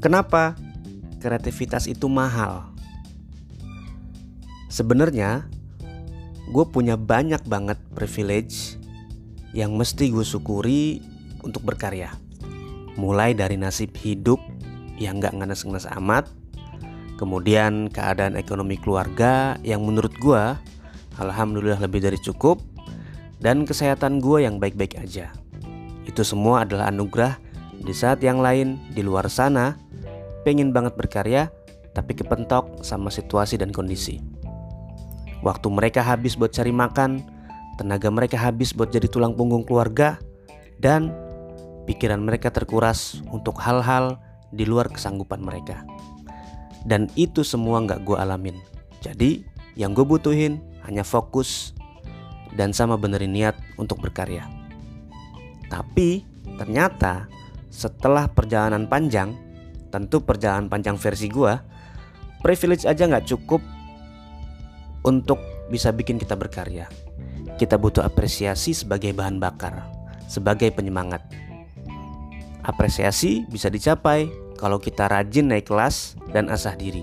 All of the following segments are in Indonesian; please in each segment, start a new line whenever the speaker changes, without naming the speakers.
Kenapa kreativitas itu mahal? Sebenarnya gue punya banyak banget privilege yang mesti gue syukuri untuk berkarya. Mulai dari nasib hidup yang gak ngenes-ngenes amat, kemudian keadaan ekonomi keluarga yang menurut gue alhamdulillah lebih dari cukup, dan kesehatan gue yang baik-baik aja. Itu semua adalah anugerah di saat yang lain di luar sana pengen banget berkarya, tapi kepentok sama situasi dan kondisi. Waktu mereka habis buat cari makan, tenaga mereka habis buat jadi tulang punggung keluarga, dan pikiran mereka terkuras untuk hal-hal di luar kesanggupan mereka. Dan itu semua nggak gue alamin. Jadi yang gue butuhin hanya fokus dan sama benerin niat untuk berkarya. Tapi ternyata setelah perjalanan panjang, tentu perjalanan panjang versi gue privilege aja nggak cukup untuk bisa bikin kita berkarya. Kita butuh apresiasi sebagai bahan bakar sebagai penyemangat. Apresiasi bisa dicapai kalau kita rajin naik kelas dan asah diri.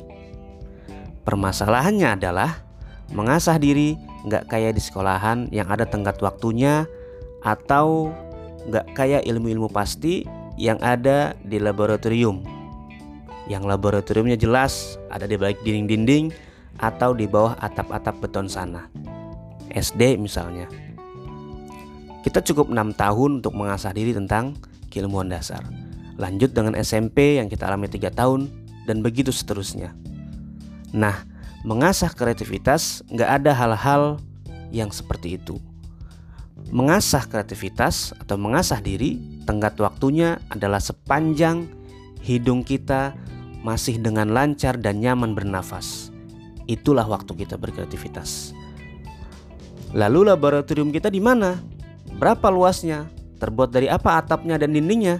Permasalahannya adalah mengasah diri nggak kayak di sekolahan yang ada tenggat waktunya atau nggak kayak ilmu-ilmu pasti yang ada di laboratorium yang laboratoriumnya jelas ada di balik dinding-dinding atau di bawah atap-atap beton sana. SD misalnya. Kita cukup 6 tahun untuk mengasah diri tentang keilmuan dasar. Lanjut dengan SMP yang kita alami 3 tahun dan begitu seterusnya. Nah, mengasah kreativitas nggak ada hal-hal yang seperti itu. Mengasah kreativitas atau mengasah diri, tenggat waktunya adalah sepanjang hidung kita masih dengan lancar dan nyaman bernafas. Itulah waktu kita berkreativitas. Lalu laboratorium kita di mana? Berapa luasnya? Terbuat dari apa atapnya dan dindingnya?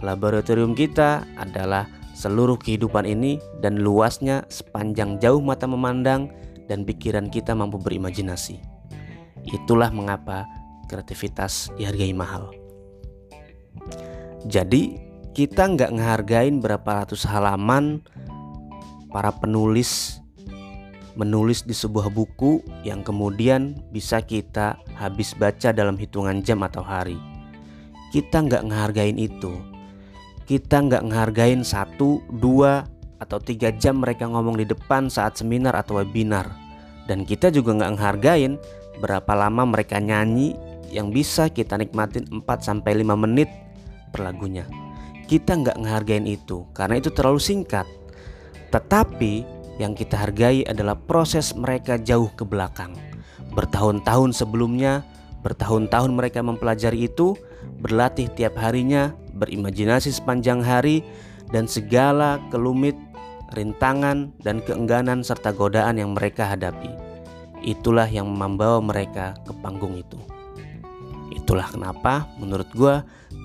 Laboratorium kita adalah seluruh kehidupan ini dan luasnya sepanjang jauh mata memandang dan pikiran kita mampu berimajinasi. Itulah mengapa kreativitas dihargai mahal. Jadi, kita nggak ngehargain berapa ratus halaman para penulis menulis di sebuah buku yang kemudian bisa kita habis baca dalam hitungan jam atau hari. Kita nggak ngehargain itu. Kita nggak ngehargain satu, dua, atau tiga jam mereka ngomong di depan saat seminar atau webinar. Dan kita juga nggak ngehargain berapa lama mereka nyanyi yang bisa kita nikmatin 4-5 menit per lagunya kita nggak ngehargain itu karena itu terlalu singkat. Tetapi yang kita hargai adalah proses mereka jauh ke belakang. Bertahun-tahun sebelumnya, bertahun-tahun mereka mempelajari itu, berlatih tiap harinya, berimajinasi sepanjang hari, dan segala kelumit, rintangan, dan keengganan serta godaan yang mereka hadapi. Itulah yang membawa mereka ke panggung itu. Itulah kenapa menurut gue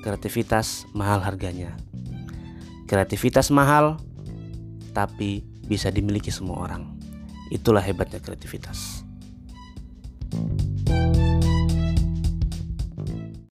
kreativitas mahal harganya. Kreativitas mahal tapi bisa dimiliki semua orang. Itulah hebatnya kreativitas.